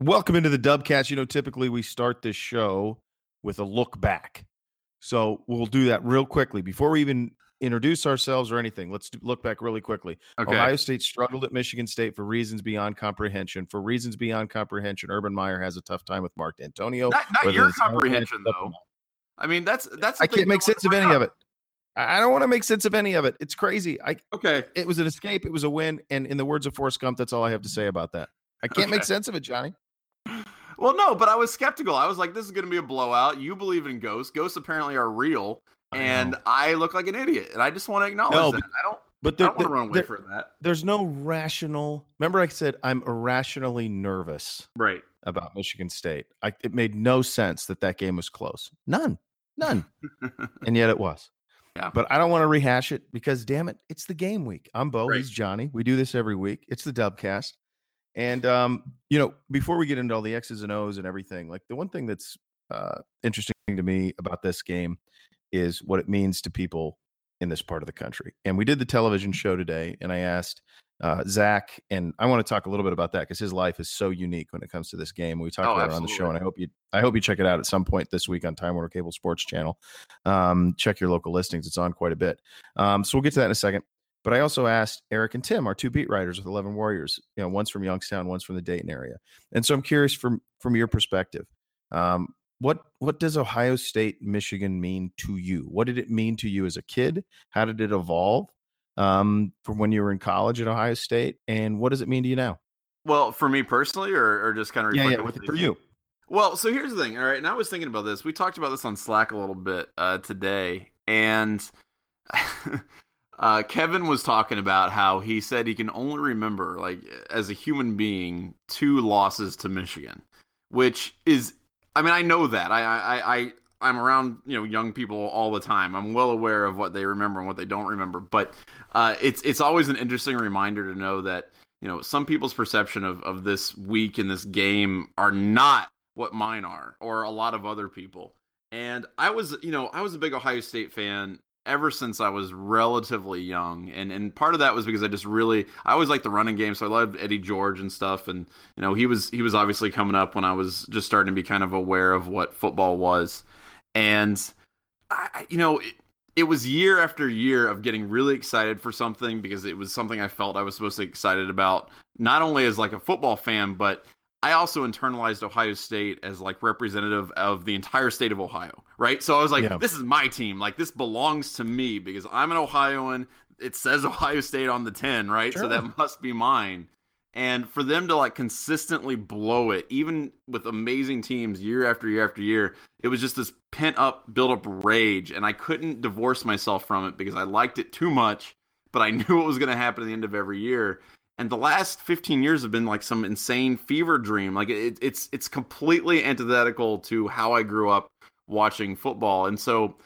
Welcome into the Dubcast. You know, typically we start this show with a look back. So we'll do that real quickly before we even introduce ourselves or anything. Let's do, look back really quickly. Okay. Ohio State struggled at Michigan State for reasons beyond comprehension. For reasons beyond comprehension, Urban Meyer has a tough time with Mark Dantonio. Not, not your comprehension though. I mean, that's that's. I can't make sense of any of it. I I don't want to make sense of any of it. It's crazy. I Okay. it was an escape. It was a win. And in the words of Forrest Gump, that's all I have to say about that. I can't make sense of it, Johnny. Well, no, but I was skeptical. I was like, this is going to be a blowout. You believe in ghosts. Ghosts apparently are real, I and know. I look like an idiot, and I just want to acknowledge No, that. but- I don't. But I don't want to run away there- from that. there's no rational. Remember, I said I'm irrationally nervous Right. about Michigan State. I, it made no sense that that game was close. None, none, and yet it was. Yeah. But I don't want to rehash it because, damn it, it's the game week. I'm Beau. Right. He's Johnny. We do this every week. It's the Dubcast. And um, you know, before we get into all the X's and O's and everything, like the one thing that's uh, interesting to me about this game is what it means to people in this part of the country. And we did the television show today, and I asked uh, Zach, and I want to talk a little bit about that because his life is so unique when it comes to this game. We talked Oh, about it on the show, and. I hope you, I hope you check it out at some point this week on Time Warner Cable Sports Channel. Um, check your local listings; it's on quite a bit. Um, so we'll get to that in a second. But I also asked Eric and Tim, our two beat writers with Eleven Warriors. You know, one's from Youngstown, one's from the Dayton area, and so I'm curious from from your perspective. Um, what what does Ohio State Michigan mean to you? What did it mean to you as a kid? How did it evolve um, from when you were in college at Ohio State? And what does it mean to you now? Well, for me personally, or, or just kind of Yeah, yeah, with, for you. Well, so here's the thing. All right, and I was thinking about this. We talked about this on Slack a little bit uh, today, and uh, Kevin was talking about how he said he can only remember, like, as a human being, two losses to Michigan, which is, I mean, I know that. I, I, I, I'm around, you know, young people all the time. I'm well aware of what they remember and what they don't remember, but uh, it's, it's always an interesting reminder to know that, you know, some people's perception of, of this week in this game are not what mine are or a lot of other people. And I was, you know, I was a big Ohio State fan ever since I was relatively young. And and part of that was because I just really I always liked the running game, so I loved Eddie George and stuff. And you know, he was he was obviously coming up when I was just starting to be kind of aware of what football was. And I, you know, it, it was year after year of getting really excited for something because it was something I felt I was supposed to be excited about, not only as like a football fan, but I also internalized Ohio State as like representative of the entire state of Ohio, right? So I was like, Yeah. this is my team. Like this belongs to me because I'm an Ohioan. It says Ohio State on the 10, right? So that must be mine. And for them to like consistently blow it, even with amazing teams year after year after year, it was just this pent up, built up rage. And I couldn't divorce myself from it because I liked it too much, but I knew what was going to happen at the end of every year and the last 15 years have been like some insane fever dream. Like it, it's it's completely antithetical to how i grew up watching football. And so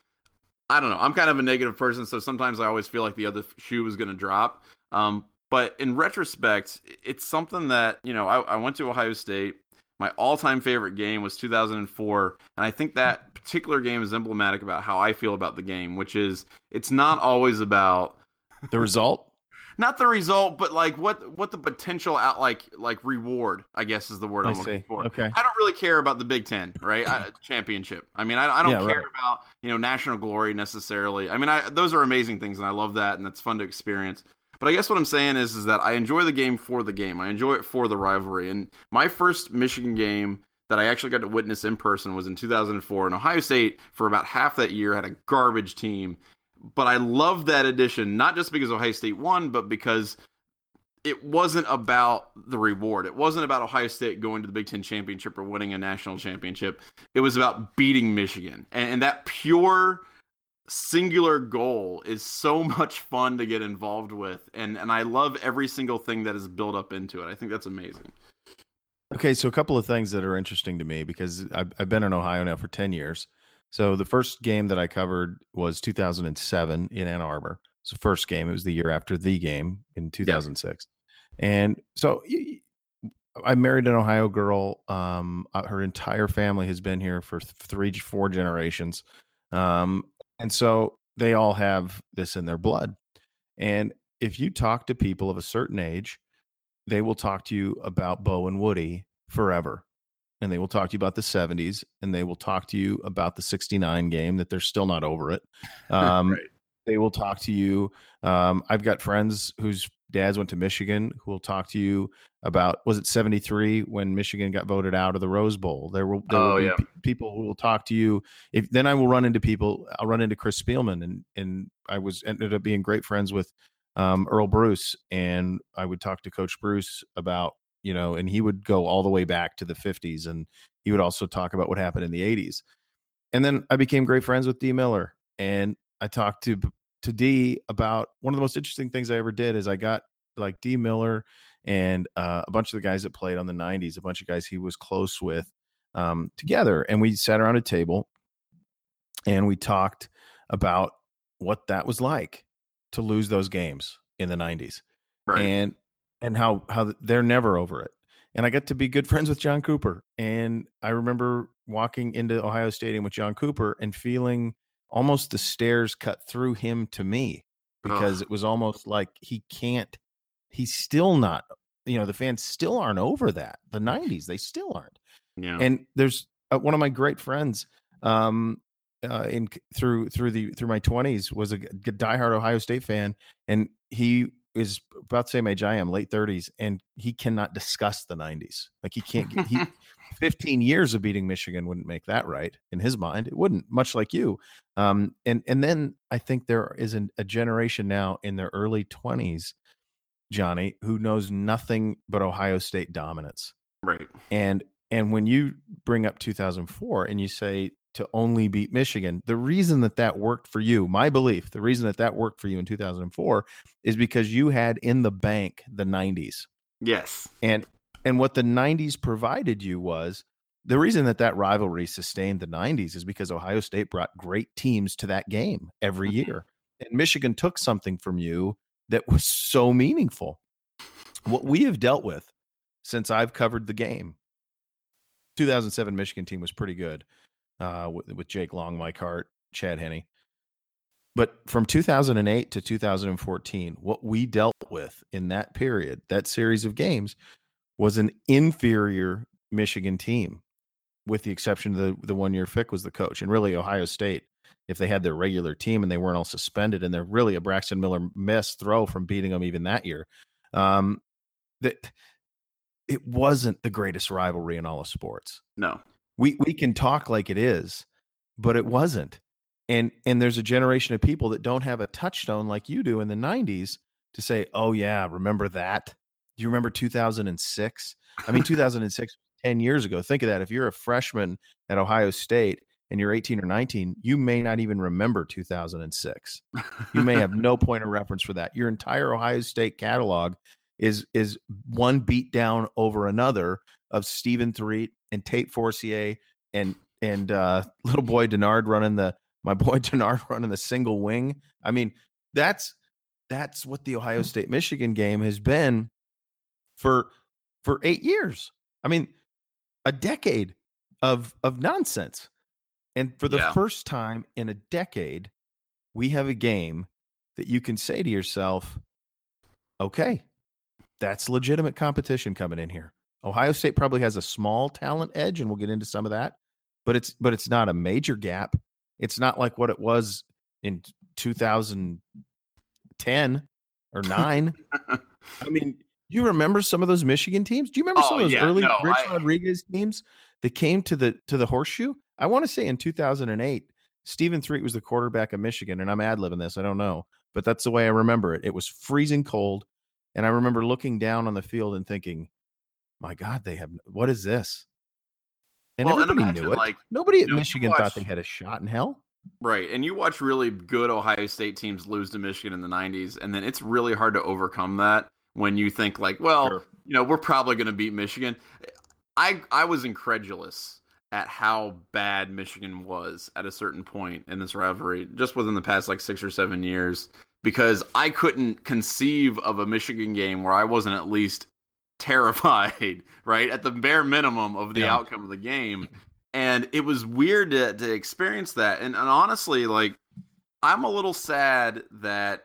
i don't know i'm kind of a negative person so sometimes i always feel like the other shoe is going to drop. Um, but in retrospect it's something that you know I, I went to ohio state. My all-time favorite game was 2004 and i think that particular game is emblematic about how i feel about the game which is it's not always about The result? Not the result, but like what what the potential out like like reward, I guess is the word I I'm looking for. Okay. I don't really care about the Big Ten, right? I, championship. I mean, I, I don't Yeah, care right. about you know national glory necessarily. I mean, I, those are amazing things, and I love that, and it's fun to experience. But I guess what I'm saying is is that I enjoy the game for the game. I enjoy it for the rivalry. And my first Michigan game that I actually got to witness in person was in 2004. And Ohio State, for about half that year, had a garbage team. But I love that addition, not just because Ohio State won, but because it wasn't about the reward. It wasn't about Ohio State going to the Big Ten championship or winning a national championship. It was about beating Michigan. And, and that pure singular goal is so much fun to get involved with. And and I love every single thing that is built up into it. I think that's amazing. Okay, so a couple of things that are interesting to me because I've, I've been in Ohio now for 10 years. So the first game that I covered was 2007 in Ann Arbor. It's the first game. It was the year after the game in 2006. And so I married an Ohio girl. Um, uh, her entire family has been here for three, four generations. Um, and so they all have this in their blood. And if you talk to people of a certain age, they will talk to you about Bo and Woody forever. And they will talk to you about the 70s and they will talk to you about the 69 game that they're still not over it. Um, right. They will talk to you. Um, I've got friends whose dads went to Michigan who will talk to you about was it 73 when Michigan got voted out of the Rose Bowl. There will, there oh, will yeah. p- people who will talk to you. If then I will run into people, I'll run into Chris Spielman and and I was ended up being great friends with um, Earle Bruce and I would talk to Coach Bruce about you know, and he would go all the way back to the 50s and he would also talk about what happened in the 80s. And then I became great friends with Dee Miller and I talked to to Dee about one of the most interesting things I ever did is I got like Dee Miller and uh, a bunch of the guys that played on the 90s, a bunch of guys he was close with um, together. And we sat around a table and we talked about what that was like to lose those games in the 90s. Right. And and how how they're never over it. And I got to be good friends with John Cooper. And I remember walking into Ohio Stadium with John Cooper and feeling almost the stairs cut through him to me because Ugh. it was almost like he can't he's still not you know the fans still aren't over that the 90s they still aren't yeah and there's uh, one of my great friends um uh in through through the through my 20s was a diehard ohio state fan and he is about the same age I am, late 30s, and he cannot discuss the 90s. Like he can't get he 15 years of beating Michigan wouldn't make that right in his mind. It wouldn't, much like you. Um, and and then I think there is an, a generation now in their early 20s, Johnny, who knows nothing but Ohio State dominance. Right. And and when you bring up 2004 and you say to only beat Michigan. The reason that that worked for you, my belief, the reason that that worked for you in 2004 is because you had in the bank the 90s. Yes. And and what the 90s provided you was the reason that that rivalry sustained the 90s is because Ohio State brought great teams to that game every mm-hmm. year. And Michigan took something from you that was so meaningful. What we have dealt with since I've covered the game 2007 Michigan team was pretty good uh, with, with Jake Long, Mike Hart, Chad Henne. But from 2008 to 2014, what we dealt with in that period, that series of games, was an inferior Michigan team, with the exception of the, the one year Fick was the coach. And really, Ohio State, if they had their regular team and they weren't all suspended, and they're really a Braxton Miller miss throw from beating them even that year, um, that it wasn't the greatest rivalry in all of sports. No we we can talk like it is, but it wasn't. And and there's a generation of people that don't have a touchstone like you do in the 90s to say, "Oh yeah, remember that? Do you remember 2006? I mean 2006 10 years ago. Think of that. If you're a freshman at Ohio State and you're 18 or 19, you may not even remember 2006. You may have no point of reference for that. Your entire Ohio State catalog is is one beat down over another of Stephen Threet and Tate Forcier and and uh, little boy Denard running the my boy Denard running the single wing. I mean, that's that's what the Ohio State Michigan game has been for for eight years. I mean, a decade of of nonsense. And for the yeah. first time in a decade, we have a game that you can say to yourself, okay, that's legitimate competition coming in here. Ohio State probably has a small talent edge, and we'll get into some of that, but it's but it's not a major gap. It's not like what it was in 2010 or nine. I mean, you remember some of those Michigan teams? Do you remember oh, some of those yeah, early no, Rich I, Rodriguez teams that came to the to the horseshoe? I want to say in 2008, Stephen Threet was the quarterback of Michigan, and I'm ad libbing this. I don't know, but that's the way I remember it. It was freezing cold, and I remember looking down on the field and thinking, my God, they have what is this? And well, everybody and knew it. Like nobody at Michigan watch, thought they had a shot in hell. Right. And you watch really good Ohio State teams lose to Michigan in the 90s, and then it's really hard to overcome that when you think like, well, sure. you know, we're probably going to beat Michigan. I I was incredulous at how bad Michigan was at a certain point in this rivalry, just within the past like six or seven years, because I couldn't conceive of a Michigan game where I wasn't at least terrified, right? At the bare minimum of the yeah. outcome of the game. And it was weird to, to experience that. And, and honestly, like, I'm a little sad that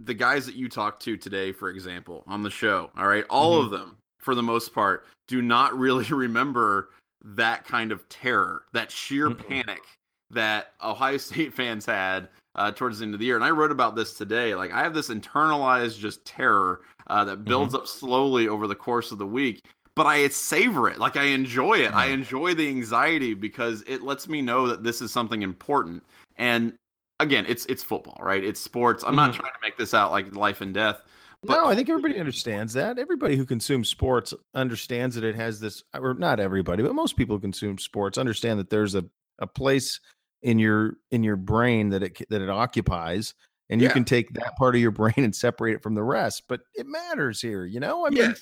the guys that you talked to today, for example, on the show, all right, all mm-hmm. of them, for the most part, do not really remember that kind of terror, that sheer mm panic that Ohio State fans had uh, towards the end of the year. And I wrote about this today. Like I have this internalized just terror uh, that builds mm-hmm. up slowly over the course of the week. But I savor it. Like I enjoy it. I enjoy the anxiety because it lets me know that this is something important. And again, it's it's football, right? It's sports. I'm mm-hmm. not trying to make this out like life and death. But- no, I think everybody understands that. Everybody who consumes sports understands that it has this, or not everybody, but most people who consume sports understand that there's a, a place in your in your brain that it that it occupies, and you yeah. can take that part of your brain and separate it from the rest. But it matters here, you know. I mean, yes.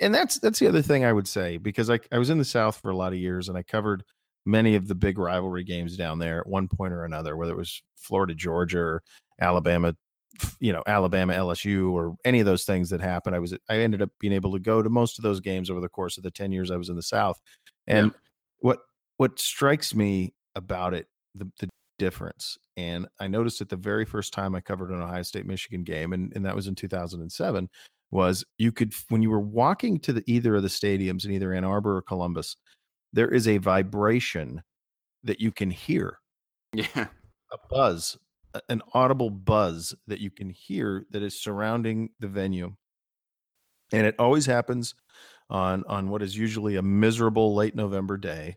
and that's that's the other thing I would say because I I was in the South for a lot of years and I covered many of the big rivalry games down there at one point or another, whether it was Florida, Georgia, or Alabama, you know, Alabama, LSU, or any of those things that happened. I was I ended up being able to go to most of those games over the course of the 10 years I was in the South. And yeah. what what strikes me about it, the, the difference. And I noticed it the very first time I covered an Ohio State Michigan game, and, and that was in 2007, was you could when you were walking to the either of the stadiums in either Ann Arbor or Columbus, there is a vibration that you can hear. Yeah. A buzz, an audible buzz that you can hear that is surrounding the venue. And it always happens on on what is usually a miserable late November day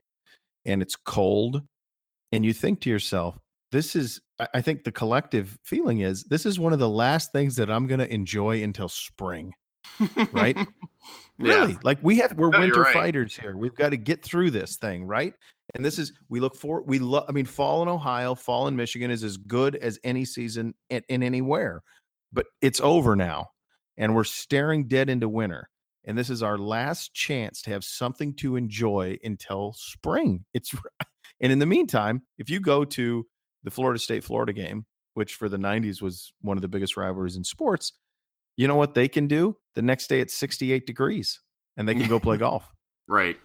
and it's cold and you think to yourself this is I think the collective feeling is this is one of the last things that I'm going to enjoy until spring. right? Really? Like we have we're no, winter right. fighters here. We've got to get through this thing, right? And this is we look for we love I mean fall in Ohio, fall in Michigan is as good as any season in, in anywhere. But it's over now and we're staring dead into winter. And this is our last chance to have something to enjoy until spring. It's and in the meantime, if you go to the Florida State Florida game, which for the 90s was one of the biggest rivalries in sports, you know what they can do? The next day it's 68 degrees and they can go play golf. Right.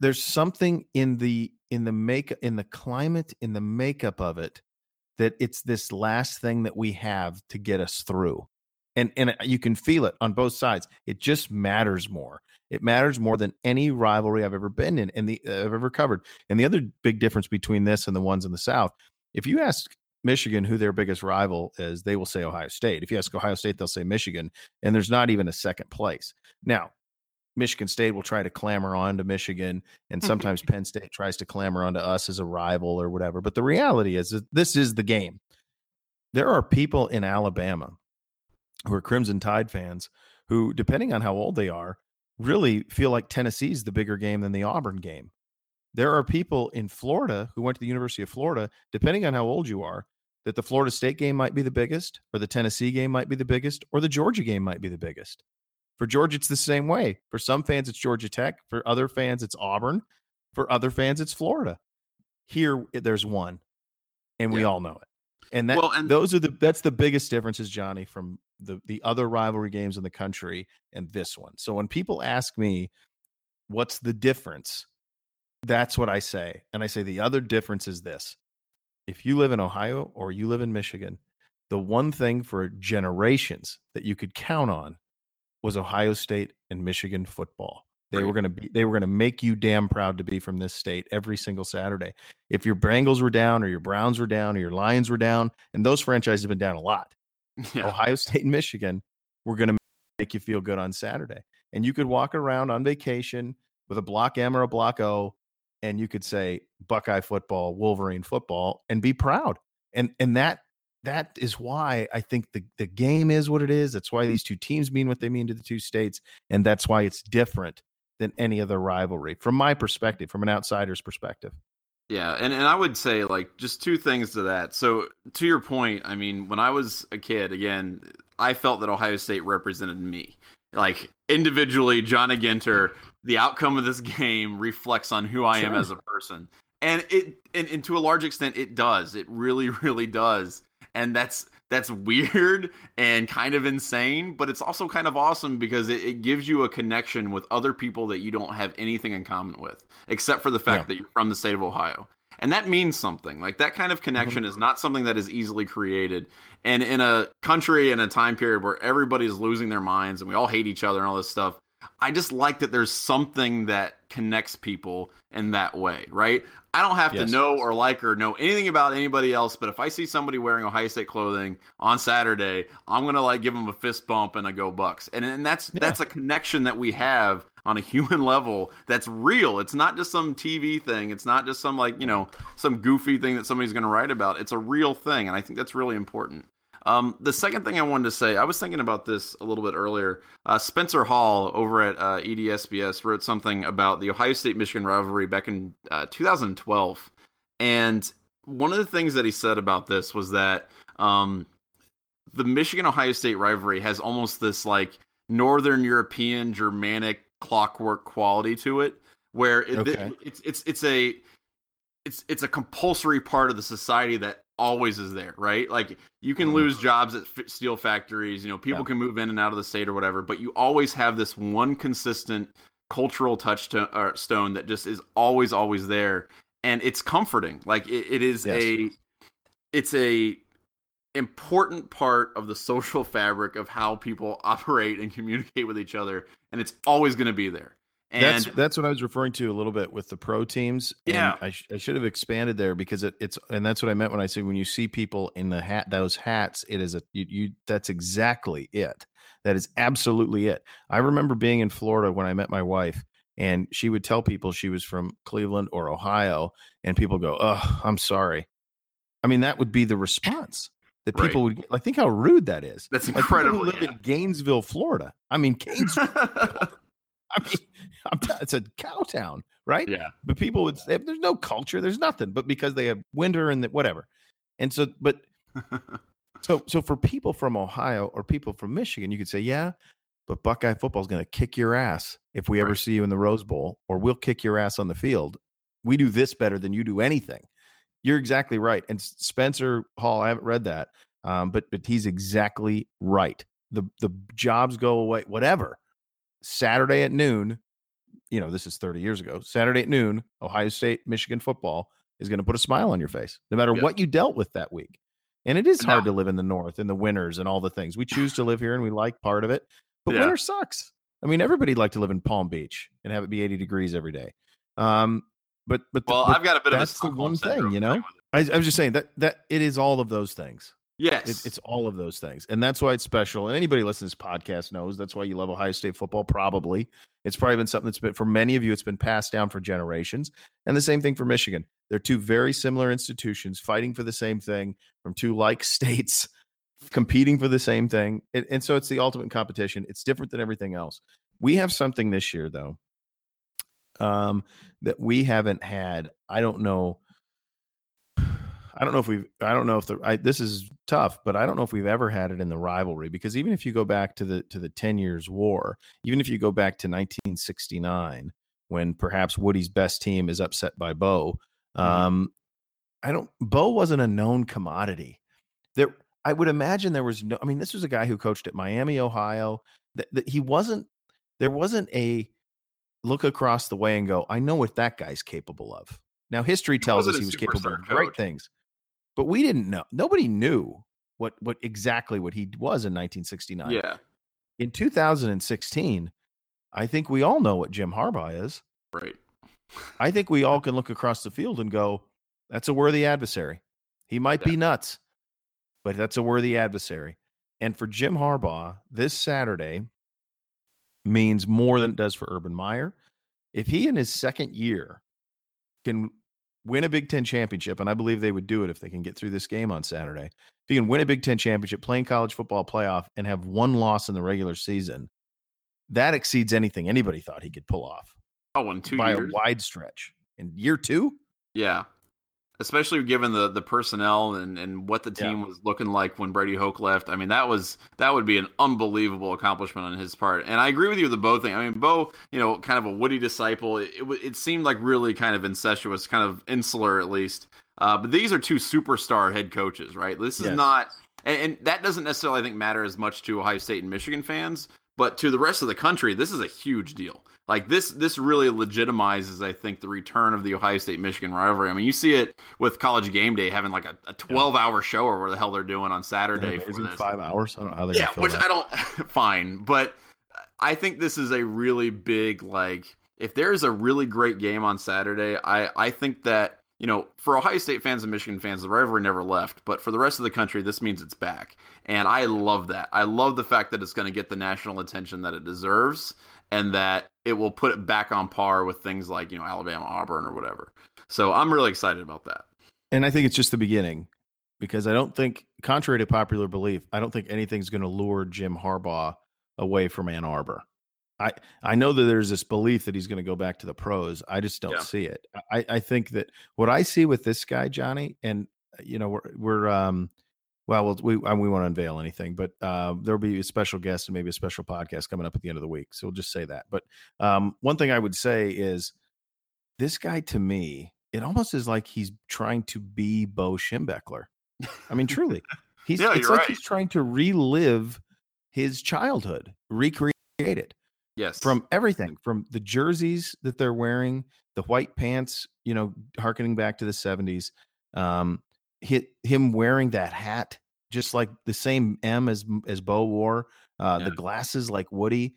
There's something in the in the make in the climate in the makeup of it that it's this last thing that we have to get us through. And and uh, you can feel it on both sides. It just matters more. It matters more than any rivalry I've ever been in and the uh, I've ever covered. And the other big difference between this and the ones in the South, if you ask Michigan who their biggest rival is, they will say Ohio State. If you ask Ohio State, they'll say Michigan, and there's not even a second place. Now, Michigan State will try to clamor on to Michigan, and mm-hmm. sometimes Penn State tries to clamor onto us as a rival or whatever. But the reality is that this is the game. There are people in Alabama who are Crimson Tide fans who, depending on how old they are, really feel like Tennessee's the bigger game than the Auburn game. There are people in Florida who went to the University of Florida, depending on how old you are, that the Florida State game might be the biggest, or the Tennessee game might be the biggest, or the Georgia game might be the biggest. For Georgia, it's the same way. For some fans, it's Georgia Tech. For other fans, it's Auburn. For other fans, it's Florida. Here, there's one, and we yeah. all know it. And that well, and- those are the that's the biggest differences, Johnny, from the the other rivalry games in the country and this one. So when people ask me, "What's the difference?" That's what I say, and I say the other difference is this: if you live in Ohio or you live in Michigan, the one thing for generations that you could count on was Ohio State and Michigan football. They right. were going to be they were going to make you damn proud to be from this state every single Saturday. If your Bengals were down or your Browns were down or your Lions were down, and those franchises have been down a lot. Yeah. Ohio State and Michigan were going to make you feel good on Saturday. And you could walk around on vacation with a block M or a block O and you could say Buckeye football, Wolverine football, and be proud. And and that that is why I think the the game is what it is. That's why these two teams mean what they mean to the two states, and that's why it's different than any other rivalry from my perspective, from an outsider's perspective. Yeah, and, and I would say like just two things to that. So to your point, I mean, when I was a kid, again, I felt that Ohio State represented me. Like individually, Johnny Ginter the outcome of this game reflects on who I sure. am as a person. And it and, and to a large extent it does. It really, really does. And that's that's weird and kind of insane, but it's also kind of awesome because it, it, gives you a connection with other people that you don't have anything in common with, except for the fact yeah. that you're from the state of Ohio. And that means something. Like that kind of connection mm-hmm. is not something that is easily created. And in a country in a time period where everybody's losing their minds and we all hate each other and all this stuff, I just like that there's something that connects people in that way, right? I don't have yes. to know or like or know anything about anybody else, but if I see somebody wearing Ohio State clothing on Saturday, I'm gonna like give them a fist bump and a go Bucks, and and that's yeah. that's a connection that we have on a human level that's real. It's not just some TV thing. It's not just some like you know some goofy thing that somebody's gonna write about. It's a real thing, and I think that's really important. Um, the second thing I wanted to say, I was thinking about this a little bit earlier. Uh, Spencer Hall over at uh, EDSBS wrote something about the Ohio State Michigan rivalry back in uh, 2012. And one of the things that he said about this was that um, the Michigan Ohio State rivalry has almost this like Northern European Germanic clockwork quality to it, where it, okay. it, it's it's it's a it's it's a compulsory part of the society that always is there, right? Like you can mm-hmm. lose jobs at steel factories, you know, people yeah. can move in and out of the state or whatever, but you always have this one consistent cultural touchstone that just is always always there and it's comforting. Like it, it is yes. a it's a important part of the social fabric of how people operate and communicate with each other and it's always going to be there. And that's that's what I was referring to a little bit with the pro teams. Yeah, I, sh- I should have expanded there because it, it's and that's what I meant when I said when you see people in the hat those hats, it is a you, you that's exactly it. That is absolutely it. I remember being in Florida when I met my wife, and she would tell people she was from Cleveland or Ohio, and people go, "Oh, I'm sorry." I mean, that would be the response that people right. would. I think how rude that is. That's incredible. Like live yeah. in Gainesville, Florida. I mean, Gainesville. I mean, it's a cow town, right? Yeah. But people would say there's no culture, there's nothing, but because they have winter and the, whatever. And so, but so so for people from Ohio or people from Michigan, you could say, yeah, but Buckeye football is going to kick your ass if we right. ever see you in the Rose Bowl, or we'll kick your ass on the field. We do this better than you do anything. You're exactly right. And Spencer Hall, I haven't read that, um, but but he's exactly right. The the jobs go away, whatever. Saturday at noon, you know, this is 30 years ago. Saturday at noon, Ohio State, Michigan football is going to put a smile on your face, no matter what you dealt with that week. And it is hard to live in the North in the winters and all the things. We choose to live here and we like part of it, but yeah. winter sucks. I mean, everybody'd like to live in Palm Beach and have it be 80 degrees every day. Um, but but well, the, I've got a bit that's of a the one thing, you know. I, I was just saying that that it is all of those things. Yes. It, it's all of those things. And that's why it's special. And anybody listening to this podcast knows that's why you love Ohio State football, probably. It's probably been something that's been, for many of you, it's been passed down for generations. And the same thing for Michigan. They're two very similar institutions fighting for the same thing from two like states competing for the same thing. It, and so it's the ultimate competition. It's different than everything else. We have something this year, though, um, that we haven't had. I don't know I don't know if we've, I don't know if the, I, this is tough, but I don't know if we've ever had it in the rivalry because even if you go back to the, to the 10 years war, even if you go back to 1969, when perhaps Woody's best team is upset by Bo, mm-hmm. um, I don't, Bo wasn't a known commodity. There, I would imagine there was no, I mean, this was a guy who coached at Miami, Ohio, that, that he wasn't, there wasn't a look across the way and go, I know what that guy's capable of. Now, history tells us he was capable of great things but we didn't know. Nobody knew what what exactly what he was in 1969. Yeah. In 2016, I think we all know what Jim Harbaugh is. Right. I think we all can look across the field and go, that's a worthy adversary. He might be nuts, but that's a worthy adversary. And for Jim Harbaugh, this Saturday means more than it does for Urban Meyer. If he in his second year can win a Big Ten championship, and I believe they would do it if they can get through this game on Saturday. If you can win a Big Ten championship, playing college football playoff, and have one loss in the regular season, that exceeds anything anybody thought he could pull off. Oh, in two by years? a wide stretch. In year two? Yeah especially given the the personnel and and what the team yeah. was looking like when Brady Hoke left. I mean, that was that would be an unbelievable accomplishment on his part. And I agree with you with the Bo thing. I mean, Bo, you know, kind of a Woody disciple. It, it, it seemed like really kind of incestuous, kind of insular at least. Uh, but these are two superstar head coaches, right? This is yes. not, and, and that doesn't necessarily I think matter as much to Ohio State and Michigan fans, but to the rest of the country, this is a huge deal like this this really legitimizes i think the return of the ohio state michigan rivalry i mean you see it with college game day having like a, a 12 hour show or where the hell they're doing on saturday yeah, is it five hours i don't know how they yeah which i don't fine but I think this is a really big like if there's a really great game on Saturday, I I think that you know, for Ohio State fans and Michigan fans, the rivalry never left. But for the rest of the country, this means it's back. And I love that. I love the fact that it's going to get the national attention that it deserves and that it will put it back on par with things like, you know, Alabama, Auburn, or whatever. So I'm really excited about that. And I think it's just the beginning because I don't think, contrary to popular belief, I don't think anything's going to lure Jim Harbaugh away from Ann Arbor. I I know that there's this belief that he's going to go back to the pros. I just don't yeah. see it. I I think that what I see with this guy Johnny, and you know we're we're um well we we, we won't unveil anything, but uh, there'll be a special guest and maybe a special podcast coming up at the end of the week. So we'll just say that. But um, one thing I would say is this guy to me, it almost is like he's trying to be Bo Schembechler. I mean, truly, he's yeah, it's like right. he's trying to relive his childhood, recreate it Yes. From everything, from the jerseys that they're wearing, the white pants, you know, harkening back to the 70s, um, hit him wearing that hat, just like the same M as as Bo wore, uh, yeah. the glasses like Woody,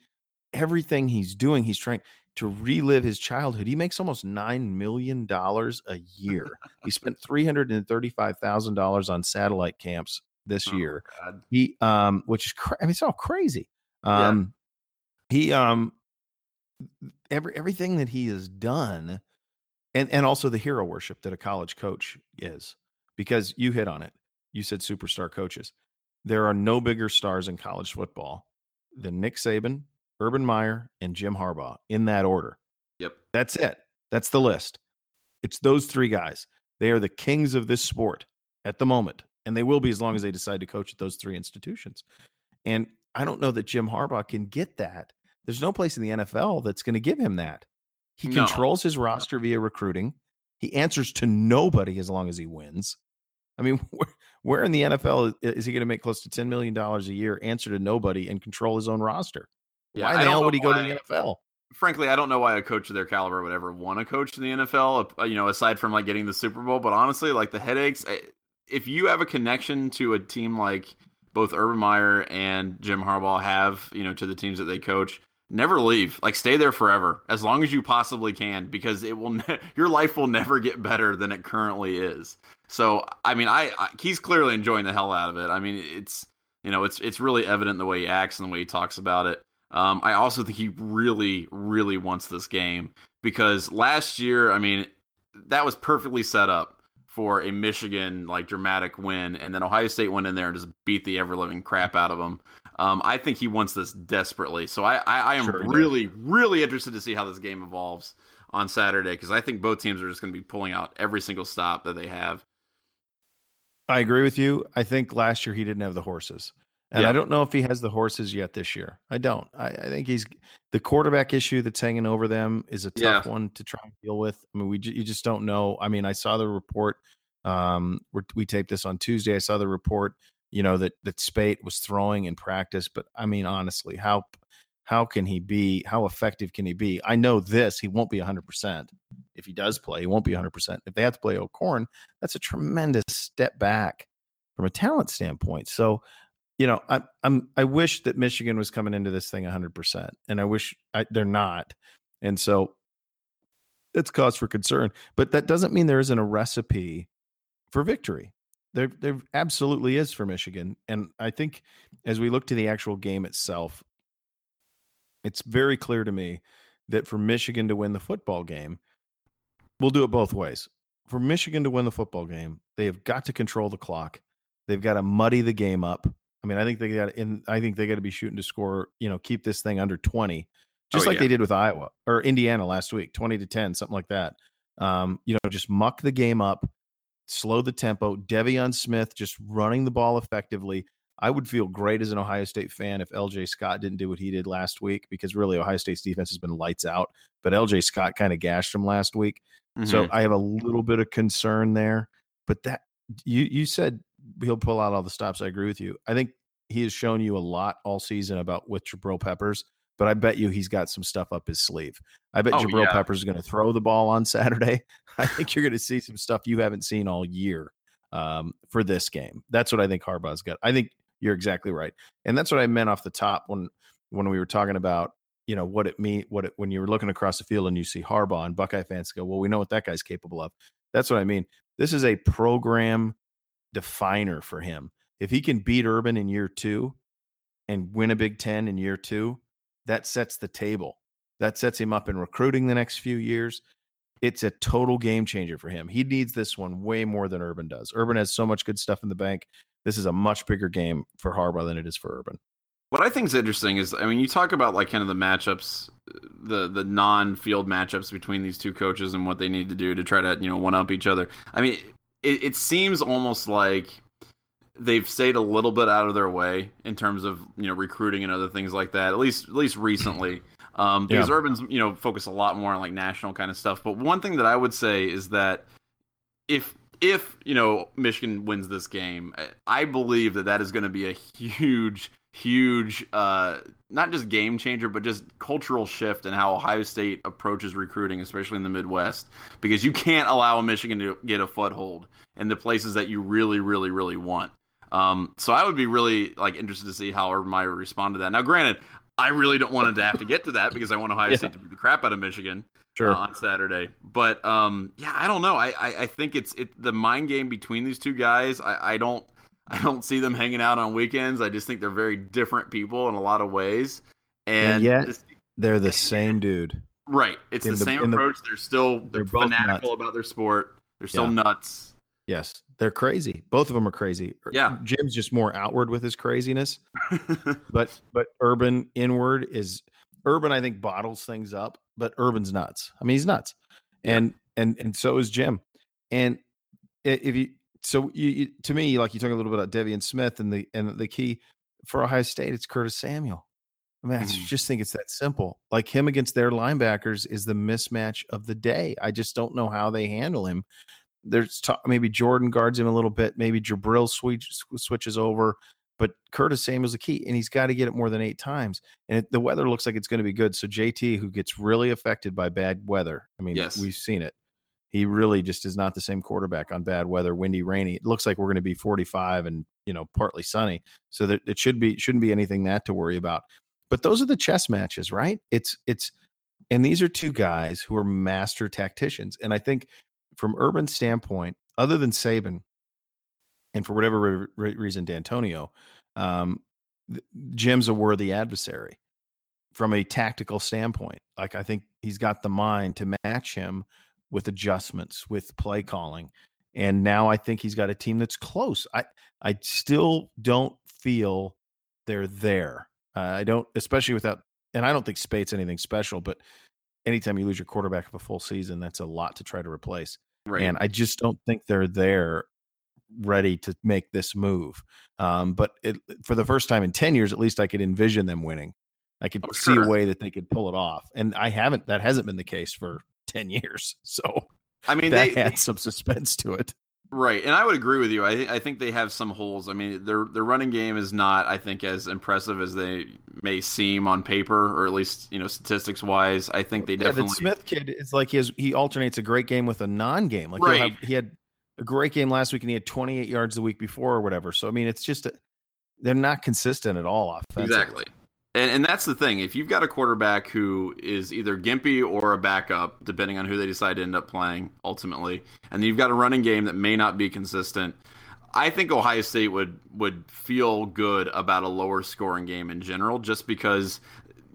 everything he's doing, he's trying to relive his childhood. He makes almost nine million dollars a year. he spent three hundred and thirty-five thousand dollars on satellite camps this oh, year. God. He, um, which is cra- I mean, it's all crazy. Um, he um every everything that he has done and and also the hero worship that a college coach is because you hit on it you said superstar coaches there are no bigger stars in college football than Nick Saban, Urban Meyer, and Jim Harbaugh in that order. Yep. That's it. That's the list. It's those three guys. They are the kings of this sport at the moment, and they will be as long as they decide to coach at those three institutions. And I don't know that Jim Harbaugh can get that there's no place in the NFL that's going to give him that. He no. controls his roster via recruiting. He answers to nobody as long as he wins. I mean, where, where in the NFL is he going to make close to $10 million a year, answer to nobody, and control his own roster? Yeah, why the hell would he go to the NFL? Frankly, I don't know why a coach of their caliber would ever want to coach in the NFL, uh, you know, aside from like getting the Super Bowl. But honestly, like the headaches, eh, if you have a connection to a team like both Urban Meyer and Jim Harbaugh have, you know, to the teams that they coach, never leave. Like stay there forever as long as you possibly can because it will ne- your life will never get better than it currently is. So i mean I, I, he's clearly enjoying the hell out of it. I mean it's you know it's it's really evident the way he acts and the way he talks about it. Um, i also think he really really wants this game because last year i mean that was perfectly set up for a Michigan like dramatic win, and then Ohio State went in there and just beat the ever living crap out of them. Um, I think he wants this desperately. So I, I, I am sure really, really interested to see how this game evolves on Saturday because I think both teams are just going to be pulling out every single stop that they have. I agree with you. I think last year he didn't have the horses. And yeah. I don't know if he has the horses yet this year. I don't. I, I, think he's the quarterback issue that's hanging over them is a tough yeah. one to try and deal with. I mean, we you just don't know. I mean, I saw the report. Um, we taped this on Tuesday. I saw the report. You know that that Speight was throwing in practice, but I mean, honestly, how how can he be? How effective can he be? I know this. He won't be 100 percent if he does play. He won't be 100 percent if they have to play O'Korn. That's a tremendous step back from a talent standpoint. So you know, I, I'm I wish that Michigan was coming into this thing 100, percent and I wish I, they're not, and so it's cause for concern. But that doesn't mean there isn't a recipe for victory. There, there absolutely is for Michigan, and I think as we look to the actual game itself, it's very clear to me that for Michigan to win the football game, we'll do it both ways. For Michigan to win the football game, they have got to control the clock. They've got to muddy the game up I mean, I think they got in. I think they got to be shooting to score. You know, keep this thing under twenty, just oh, like yeah. they did with Iowa or Indiana last week, twenty to ten, something like that. Um, you know, just muck the game up, slow the tempo. De'Veon Smith just running the ball effectively. I would feel great as an Ohio State fan if LJ Scott didn't do what he did last week because really Ohio State's defense has been lights out. But LJ Scott kind of gashed him last week. Mm-hmm. So I have a little bit of concern there. But that you you said he'll pull out all the stops. I agree with you. I think he has shown you a lot all season about with Jabril Peppers, but I bet you he's got some stuff up his sleeve. I bet oh, Jabril yeah. Peppers is going to throw the ball on Saturday. I think you're going to see some stuff you haven't seen all year um, for this game. That's what I think Harbaugh's got. I think you're exactly right, and that's what I meant off the top when when we were talking about you know what it mean what it when you're looking across the field and you see Harbaugh and Buckeye fans go, well, we know what that guy's capable of. That's what I mean. This is a program definer for him. If he can beat Urban in year two and win a Big Ten in year two, that sets the table. That sets him up in recruiting the next few years. It's a total game changer for him. He needs this one way more than Urban does. Urban has so much good stuff in the bank. This is a much bigger game for Harbaugh than it is for Urban. What I think is interesting is, I mean, you talk about like kind of the matchups, the the non-field matchups between these two coaches and what they need to do to try to you know one up each other. I mean, it, it seems almost like they've stayed a little bit out of their way in terms of you know recruiting and other things like that. At least at least recently, um, because yeah. Urban's you know focus a lot more on like national kind of stuff. But one thing that I would say is that if if you know Michigan wins this game, I believe that that is going to be a huge huge uh not just game changer but just cultural shift in how ohio state approaches recruiting especially in the midwest because you can't allow a michigan to get a foothold in the places that you really really really want um so i would be really like interested to see how urban meyer respond to that now granted i really don't want it to have to get to that because i want ohio yeah. state to beat the crap out of michigan Sure. Uh, on Saturday. But um, yeah, I don't know. I, I, I think it's it the mind game between these two guys. I, I don't I don't see them hanging out on weekends. I just think they're very different people in a lot of ways. And, and yet just, they're the same dude. Right. It's the, the, same approach. The, they're still they're, they're fanatical nuts. about their sport. They're still yeah. nuts. Yes, they're crazy. Both of them are crazy. Yeah, Jim's just more outward with his craziness, but but Urban inward is Urban. I think bottles things up, but Urban's nuts. I mean, he's nuts, and yeah. and and so is Jim. And if you so you, you, to me, like you talk a little bit about De'Veon Smith and the and the key for Ohio State, it's Curtis Samuel. I mean, I mm. just think it's that simple. Like him against their linebackers is the mismatch of the day. I just don't know how they handle him. There's t- maybe Jourdan guards him a little bit. Maybe Jabril switch, switches over, but Curtis Samuel's the key, and he's got to get it more than eight times. And it, the weather looks like it's going to be good. So JT, who gets really affected by bad weather, I mean, yes. we've seen it he really just is not the same quarterback on bad weather, windy, rainy. It looks like we're going to be 45 and you know partly sunny, so that it should be shouldn't be anything that to worry about. But those are the chess matches, right? It's it's and these are two guys who are master tacticians, and I think from Urban's standpoint, other than Saban, and for whatever re- re- reason, Dantonio, um, Jim's a worthy adversary from a tactical standpoint. Like I think he's got the mind to match him with adjustments, with play calling. And now I think he's got a team that's close. I I still don't feel they're there. Uh, I don't, especially without, and I don't think Speight's anything special. But anytime you lose your quarterback of a full season, that's a lot to try to replace. Right. And I just don't think they're there, ready to make this move. Um, but it, for the first time in ten years, at least, I could envision them winning. I could oh, see sure. a way that they could pull it off, and I haven't. That hasn't been the case for 10 years. So, I mean, that they had some suspense to it. Right, and I would agree with you. I I think they have some holes. I mean, their their running game is not, I think, as impressive as they may seem on paper, or at least you know statistics wise. I think they definitely. The Smith kid is like he has, he alternates a great game with a non game. Like right. Have, he had a great game last week, and he had 28 yards the week before, or whatever. So I mean, it's just a, they're not consistent at all offensively. Exactly. And, and that's the thing. If you've got a quarterback who is either gimpy or a backup, depending on who they decide to end up playing ultimately, and you've got a running game that may not be consistent, I think Ohio State would would feel good about a lower scoring game in general, just because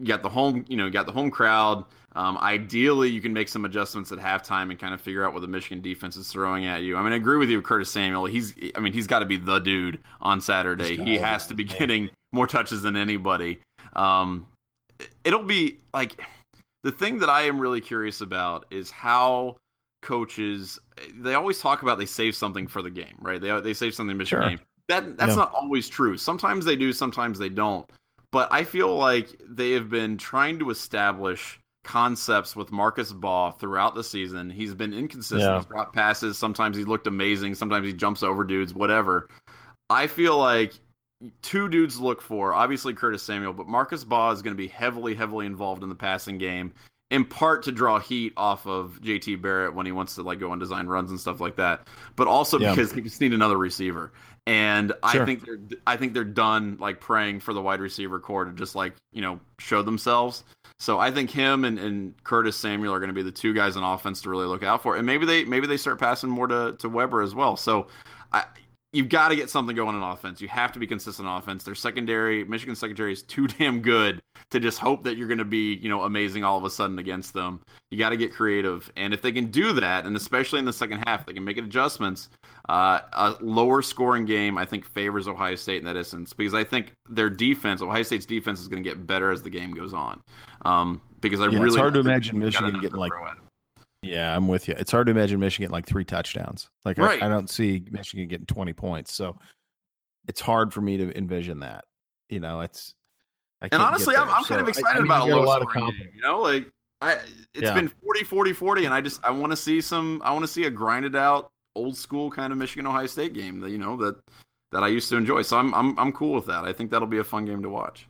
you got the home, you know, you got the home crowd. Um, ideally, you can make some adjustments at halftime and kind of figure out what the Michigan defense is throwing at you. I mean, I agree with you, Curtis Samuel. He's, I mean, he's got to be the dude on Saturday. He has to be getting more touches than anybody. Um, it'll be like the thing that I am really curious about is how coaches they always talk about they save something for the game, right? They they save something to sure. game. That that's yeah. not always true. Sometimes they do, sometimes they don't. But I feel like they have been trying to establish concepts with Marcus Baugh throughout the season. He's been inconsistent. Yeah. He's dropped passes. Sometimes he looked amazing. Sometimes he jumps over dudes. Whatever. I feel like two dudes look for. Obviously, Curtis Samuel, but Marcus Baugh is going to be heavily, heavily involved in the passing game, in part to draw heat off of JT Barrett when he wants to like go on design runs and stuff like that, but also yeah. because they just need another receiver. And sure. I think they're I think they're done like praying for the wide receiver corps to just like you know show themselves. So I think him and, and Curtis Samuel are going to be the two guys in offense to really look out for, and maybe they maybe they start passing more to to Weber as well. So I, you've got to get something going on offense. You have to be consistent on offense. Their secondary, Michigan secondary, is too damn good to just hope that you're going to be, you know, amazing all of a sudden against them. You got to get creative, and if they can do that, and especially in the second half, they can make adjustments. Uh, a lower scoring game, I think, favors Ohio State in that instance because I think their defense, Ohio State's defense, is going to get better as the game goes on. Um, because I yeah, really it's hard to imagine Michigan getting like yeah, I'm with you. It's hard to imagine Michigan getting like three touchdowns. Like right. I, I, don't see Michigan getting 20 points. So it's hard for me to envision that. You know, it's and honestly, I'm, I'm so kind of excited I, I about a, a lot of. Game, you know, like I it's yeah. been 40 40 40 and I just I want to see some I want to see a grinded out old school kind of Michigan Ohio State game that you know that that I used to enjoy. So I'm I'm I'm cool with that. I think that'll be a fun game to watch.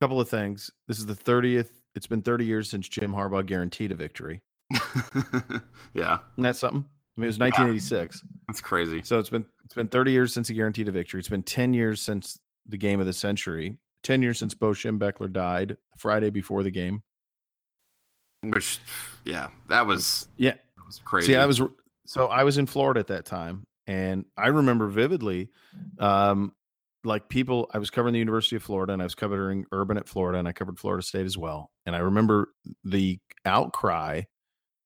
A couple of things. This is the 30th. It's been 30 years since Jim Harbaugh guaranteed a victory. yeah, and that's something. I mean, it was 1986. That's crazy. So it's been it's been 30 years since he guaranteed a victory. It's been 10 years since the game of the century. 10 years since Bo Schembechler died. Friday before the game. Which, yeah, that was yeah, that was crazy. See, I was so I was in Florida at that time, and I remember vividly, um, like people. I was covering the University of Florida, and I was covering Urban at Florida, and I covered Florida State as well. And I remember the outcry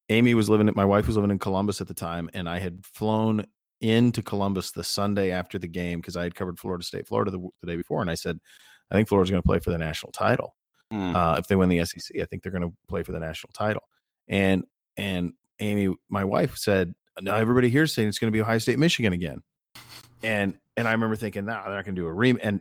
Amy was living, at my wife was living in Columbus at the time, and I had flown into Columbus the Sunday after the game because I had covered Florida State, Florida the, the, day before, and I said, I think Florida's going to play for the national title. Mm. Uh, if they win the SEC, I think they're going to play for the national title. And and Amy, my wife, said, "Now everybody here's saying it's going to be Ohio State, Michigan again." And and I remember thinking, "No, nah, they're not going to do a rematch." And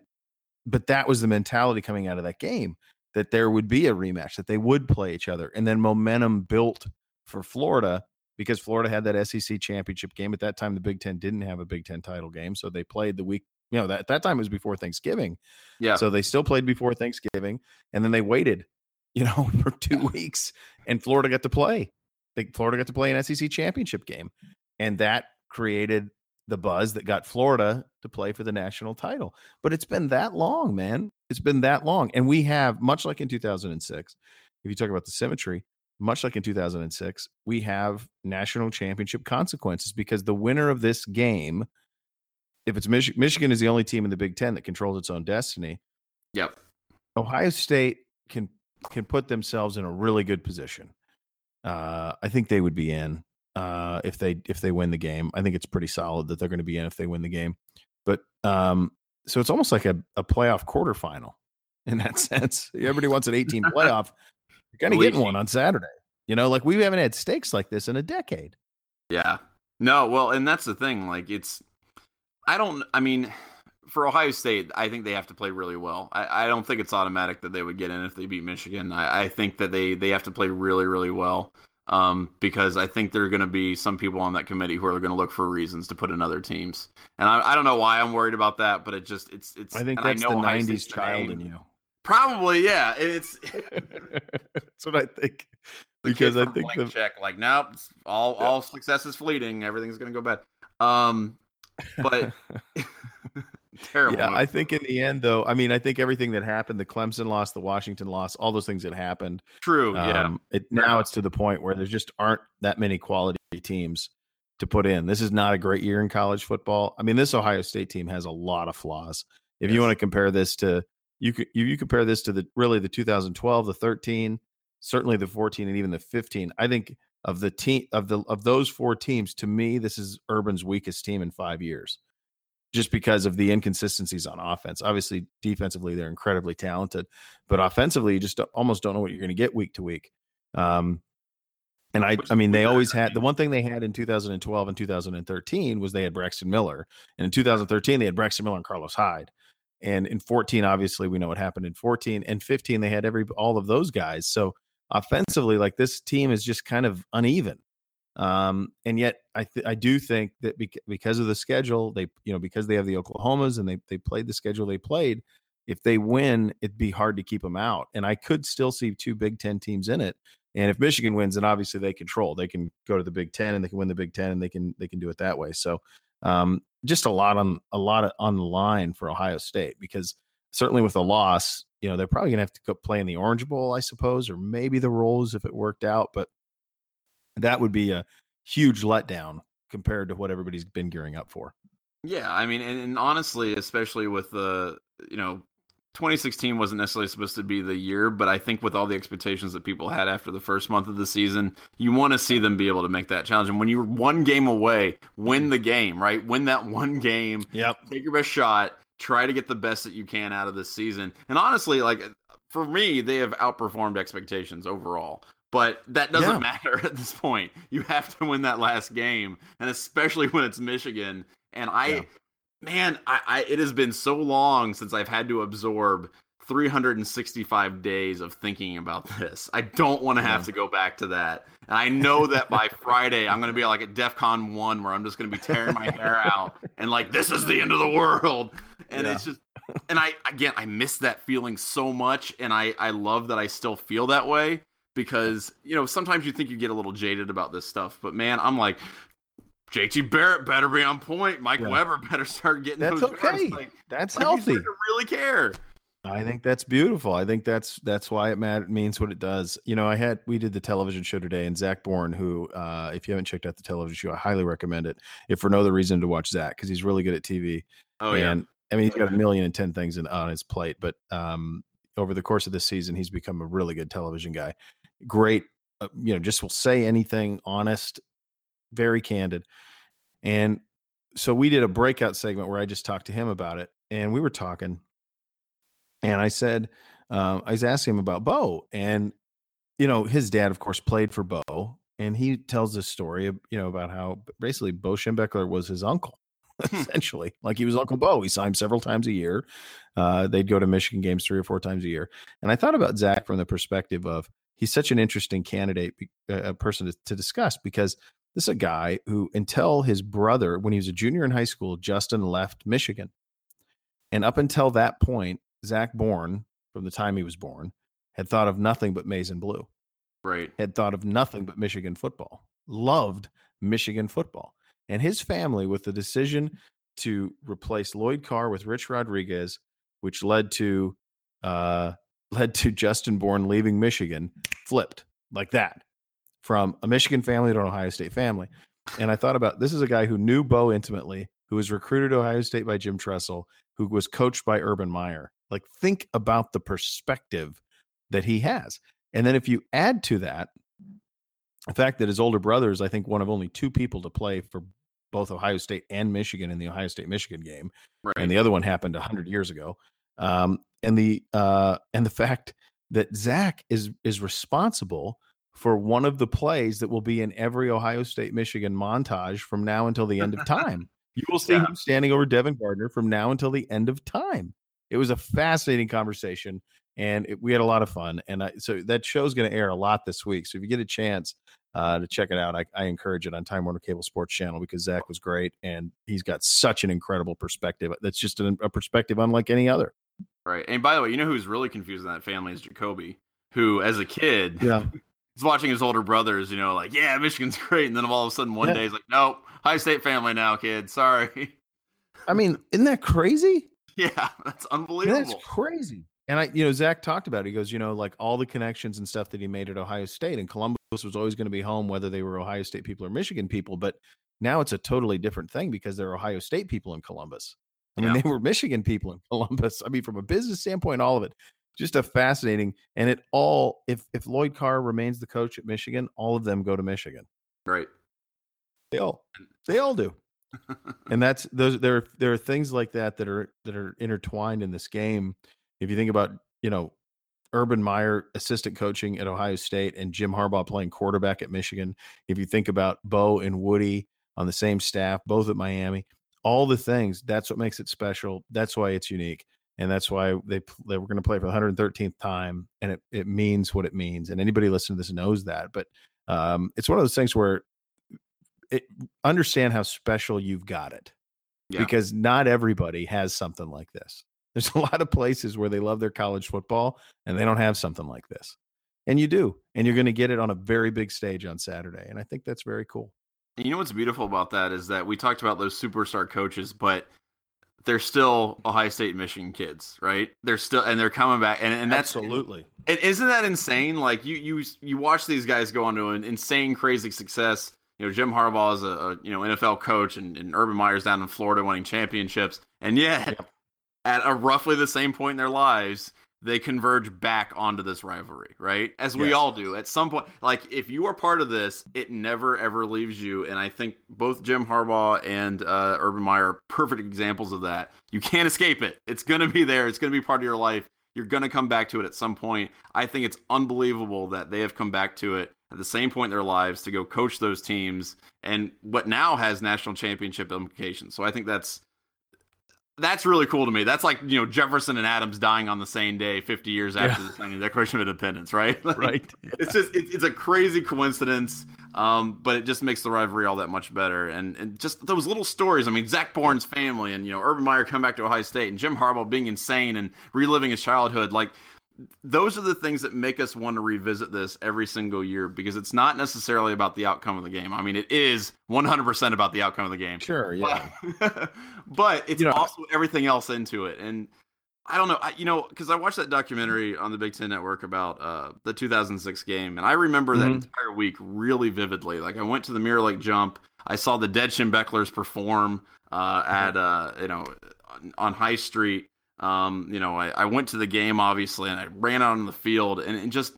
but that was the mentality coming out of that game that there would be a rematch, that they would play each other, and then momentum built for Florida because Florida had that SEC championship game. At that time, the Big Ten didn't have a Big Ten title game. So they played the week, you know, that, that time was before Thanksgiving. Yeah. So they still played before Thanksgiving. And then they waited, you know, for two weeks and Florida got to play. They, Florida got to play an SEC championship game. And that created the buzz that got Florida to play for the national title. But it's been that long, man. It's been that long. And we have, much like in 2006, if you talk about the symmetry, much like in 2006, we have national championship consequences because the winner of this game, if it's Mich- Michigan, is the only team in the Big Ten that controls its own destiny. Yep. Ohio State can can put themselves in a really good position. Uh, I think they would be in uh, if they if they win the game. I think it's pretty solid that they're going to be in if they win the game. But um, so it's almost like a, a playoff quarterfinal in that sense. Everybody wants an 18 playoff. You're kind of getting one on Saturday. You know, like we haven't had stakes like this in a decade. Yeah. No, well, and that's the thing. Like it's I don't I mean, for Ohio State, I think they have to play really well. I, I don't think it's automatic that they would get in if they beat Michigan. I, I think that they they have to play really, really well. Um, because I think there are going to be some people on that committee who are going to look for reasons to put in other teams, and I, I don't know why I'm worried about that, but it just it's it's. I think that's I the '90s child in you. Probably, yeah. It's that's what I think. Because I think the check, like, nope, all yeah. all success is fleeting. Everything's gonna go bad. Um, but terrible. Yeah, I think in the end, though, I mean, I think everything that happened, the Clemson loss, the Washington loss, all those things that happened. True. Yeah. Um, it, now it's to the point where there just aren't that many quality teams to put in. This is not a great year in college football. I mean, this Ohio State team has a lot of flaws. If yes. you want to compare this to you could you, you compare this to the really the 2012, the 13, certainly the 14, and even the 15. I think of the team of the of those four teams, to me, this is Urban's weakest team in five years, just because of the inconsistencies on offense. Obviously, defensively they're incredibly talented, but offensively, you just almost don't know what you're going to get week to week. Um, and I, I mean, they always had the one thing they had in 2012 and 2013 was they had Braxton Miller, and in 2013 they had Braxton Miller and Carlos Hyde. And in 14, obviously, we know what happened in 14 and 15. They had every all of those guys. So offensively, like this team is just kind of uneven. Um, and yet, I th- I do think that bec- because of the schedule, they you know because they have the Oklahomas and they they played the schedule they played. If they win, it'd be hard to keep them out. And I could still see two Big Ten teams in it. And if Michigan wins, then obviously they control. They can go to the Big Ten and they can win the Big Ten and they can they can do it that way. So um, just a lot on a lot of, on the line for Ohio State because certainly with a loss, You know, they're probably gonna have to play in the Orange Bowl, I suppose, or maybe the Rose if it worked out. But that would be a huge letdown compared to what everybody's been gearing up for. Yeah, I mean, and, and honestly, especially with the you know 2016 wasn't necessarily supposed to be the year, but I think with all the expectations that people had after the first month of the season, you want to see them be able to make that challenge. And when you're one game away, win the game, right? Win that one game. Yep. Take your best shot. Try to get the best that you can out of this season. And honestly, like for me, they have outperformed expectations overall. But that doesn't yeah. matter at this point. You have to win that last game, and especially when it's Michigan. And I, yeah man, I, I it has been so long since I've had to absorb 365 days of thinking about this. I don't want to have to go back to that. And I know that by Friday I'm going to be like at DEF CON 1 where I'm just going to be tearing my hair out and like this is the end of the world. And yeah. it's just and I again I miss that feeling so much and I I love that I still feel that way because you know sometimes you think you get a little jaded about this stuff but man I'm like JT Barrett better be on point. Mike yeah. Weber better start getting that's those okay. Like, that's like healthy. Really care. I think that's beautiful. I think that's that's why it means what it does. You know, I had we did the television show today, and Zach Boren, who, uh, if you haven't checked out the television show, I highly recommend it. If for no other reason to watch Zach, because he's really good at TV. Oh and, yeah. I mean, he's got a million and ten things in, on his plate, but um, over the course of this season, he's become a really good television guy. Great, uh, you know, just will say anything, honest, very candid. And so we did a breakout segment where I just talked to him about it, and we were talking, and I said, um, I was asking him about Bo, and you know, his dad, of course, played for Bo, and he tells this story, you know, about how basically Bo Schembechler was his uncle, hmm. essentially, like he was Uncle Bo. He saw him several times a year. Uh, they'd go to Michigan games three or four times a year, and I thought about Zach from the perspective of he's such an interesting candidate, a person to, to discuss because this is a guy who, until his brother, when he was a junior in high school, Justin left Michigan. And up until that point, Zach Boren, from the time he was born, had thought of nothing but maize and blue. Right. Had thought of nothing but Michigan football. Loved Michigan football. And his family, with the decision to replace Lloyd Carr with Rich Rodriguez, which led to uh, led to Justin Boren leaving Michigan, flipped like that from a Michigan family to an Ohio State family. And I thought about this is a guy who knew Bo intimately, who was recruited to Ohio State by Jim Tressel, who was coached by Urban Meyer. Like, think about the perspective that he has. And then if you add to that the fact that his older brother is, I think, one of only two people to play for both Ohio State and Michigan in the Ohio State Michigan game, right. and the other one happened hundred years ago. Um, and the uh, and the fact that Zach is is responsible for one of the plays that will be in every Ohio State Michigan montage from now until the end of time. you will see yeah. him standing over Devin Gardner from now until the end of time. It was a fascinating conversation and it, we had a lot of fun. And I, so that show's going to air a lot this week. So if you get a chance uh, to check it out, I, I, encourage it on Time Warner Cable Sports Channel because Zach was great and he's got such an incredible perspective. That's just a, a perspective unlike any other. Right. And by the way, you know who's really confused in that family is Jacoby, who as a kid, yeah he's watching his older brothers, you know, like, yeah, Michigan's great. And then all of a sudden one yeah. day he's like, nope, high state family now, kid. Sorry. I mean, isn't that crazy? Yeah, that's unbelievable. That's crazy. And I, you know, Zach talked about it. He goes, you know, like all the connections and stuff that he made at Ohio State and Columbus was always going to be home, whether they were Ohio State people or Michigan people. But now it's a totally different thing because they're Ohio State people in Columbus. I mean, yeah. they were Michigan people in Columbus. I mean, from a business standpoint, all of it just a fascinating and it all if if Lloyd Carr remains the coach at Michigan, all of them go to Michigan. Right. They all they all do. and that's those there there are things like that that are that are intertwined in this game. If you think about, you know, Urban Meyer assistant coaching at Ohio State and Jim Harbaugh playing quarterback at Michigan, if you think about Bo and Woody on the same staff, both at Miami, all the things, that's what makes it special. That's why it's unique and that's why they they were going to play for the 113th time, and it it means what it means. And anybody listening to this knows that. But um, it's one of those things where it understand how special you've got it, yeah. because not everybody has something like this. There's a lot of places where they love their college football and they don't have something like this. And you do. And you're going to get it on a very big stage on Saturday. And I think that's very cool. And you know what's beautiful about that is that we talked about those superstar coaches, but they're still Ohio State Michigan kids, right? They're still and they're coming back, and, and that's absolutely. And isn't that insane? Like you you you watch these guys go on to an insane, crazy success. You know, Jim Harbaugh is a, a you know NFL coach, and, and Urban Meyer's down in Florida winning championships, and yet yep. at a roughly the same point in their lives, they converge back onto this rivalry, right? As we yes. all do at some point. Like if you are part of this, it never ever leaves you. And I think both Jim Harbaugh and uh, Urban Meyer are perfect examples of that. You can't escape it. It's going to be there. It's going to be part of your life. You're going to come back to it at some point. I think it's unbelievable that they have come back to it at the same point in their lives to go coach those teams and what now has national championship implications. So I think that's that's really cool to me. That's like you know Jefferson and Adams dying on the same day, fifty years after yeah. the signing of the Declaration of Independence, right? like, right. It's just it, it's a crazy coincidence, um, but it just makes the rivalry all that much better. And and just those little stories. I mean, Zach Boren's family, and you know Urban Meyer coming back to Ohio State, and Jim Harbaugh being insane and reliving his childhood, like those are the things that make us want to revisit this every single year because it's not necessarily about the outcome of the game. I mean, it is 100% about the outcome of the game. Sure, yeah. But, but it's you know, also everything else into it. And I don't know, I, you know, because I watched that documentary on the Big Ten Network about uh, the 2006 game, and I remember mm-hmm. that entire week really vividly. Like, I went to the Mirror Lake Jump, I saw the Dead Schembechlers perform uh, mm-hmm. at, uh, you know, on High Street um, you know, I, I, went to the game obviously, and I ran out on the field, and, and just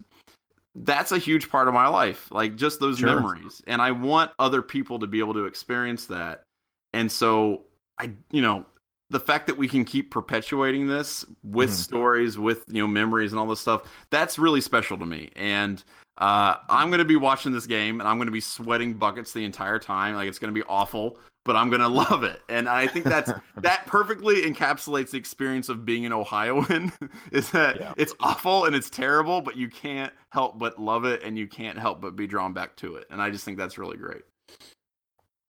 that's a huge part of my life, like just those sure. memories. And I want other people to be able to experience that. And so I, you know, the fact that we can keep perpetuating this with mm. stories, with you know memories and all this stuff, that's really special to me. And uh, I'm going to be watching this game, and I'm going to be sweating buckets the entire time. Like it's going to be awful but I'm gonna love it. And I think that's that perfectly encapsulates the experience of being an Ohioan. is that yeah. it's awful and it's terrible, but you can't help but love it, and you can't help but be drawn back to it. And I just think that's really great.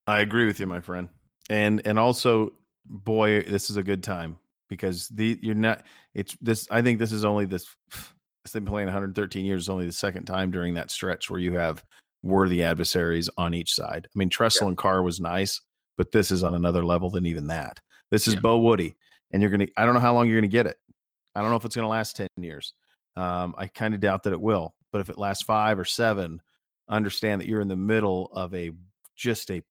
I agree with you, my friend. And and also, boy, this is a good time because the you're not. It's this. I think this is only this. It's been playing 113 years. Only the second time during that stretch where you have worthy adversaries on each side. I mean, Tressel yeah. and Carr was nice, but this is on another level than even that. This is yeah. Bo Woody, and you're gonna. I don't know how long you're gonna get it. I don't know if it's gonna last ten years. Um, I kind of doubt that it will. But if it lasts five or seven, understand that you're in the middle of a just a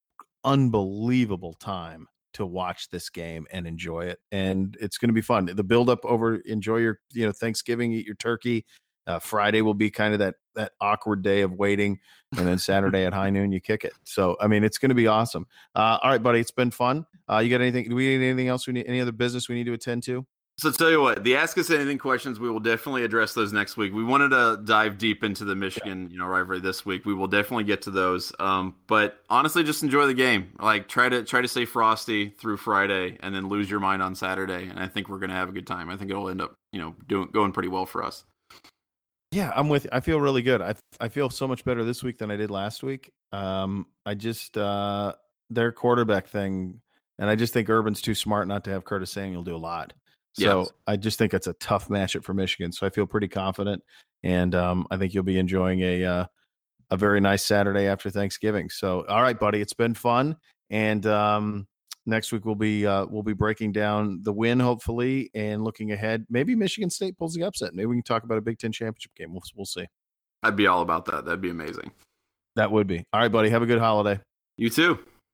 unbelievable time to watch this game and enjoy it and it's going to be fun the build up over enjoy your you know thanksgiving eat your turkey uh, Friday will be kind of that that awkward day of waiting, and then Saturday at high noon you kick it. So I mean, it's going to be awesome. Uh, all right, buddy, it's been fun. Uh, you got anything? Do we need anything else? We need any other business we need to attend to? So tell you what, the ask us anything questions, we will definitely address those next week. We wanted to dive deep into the Michigan, you know, rivalry this week. We will definitely get to those. Um, but honestly, just enjoy the game. Like try to try to stay frosty through Friday, and then lose your mind on Saturday. And I think we're gonna have a good time. I think it'll end up, you know, doing going pretty well for us. Yeah, I'm with you. I feel really good. I I feel so much better this week than I did last week. Um, I just uh, their quarterback thing, and I just think Urban's too smart not to have Curtis Samuel do a lot. So yes. I just think it's a tough matchup for Michigan. So I feel pretty confident, and um, I think you'll be enjoying a uh, a very nice Saturday after Thanksgiving. So all right, buddy, it's been fun, and um, next week we'll be uh, we'll be breaking down the win hopefully and looking ahead. Maybe Michigan State pulls the upset. Maybe we can talk about a Big Ten championship game. We'll we'll see. I'd be all about that. That'd be amazing. That would be. All right, buddy. Have a good holiday. You too.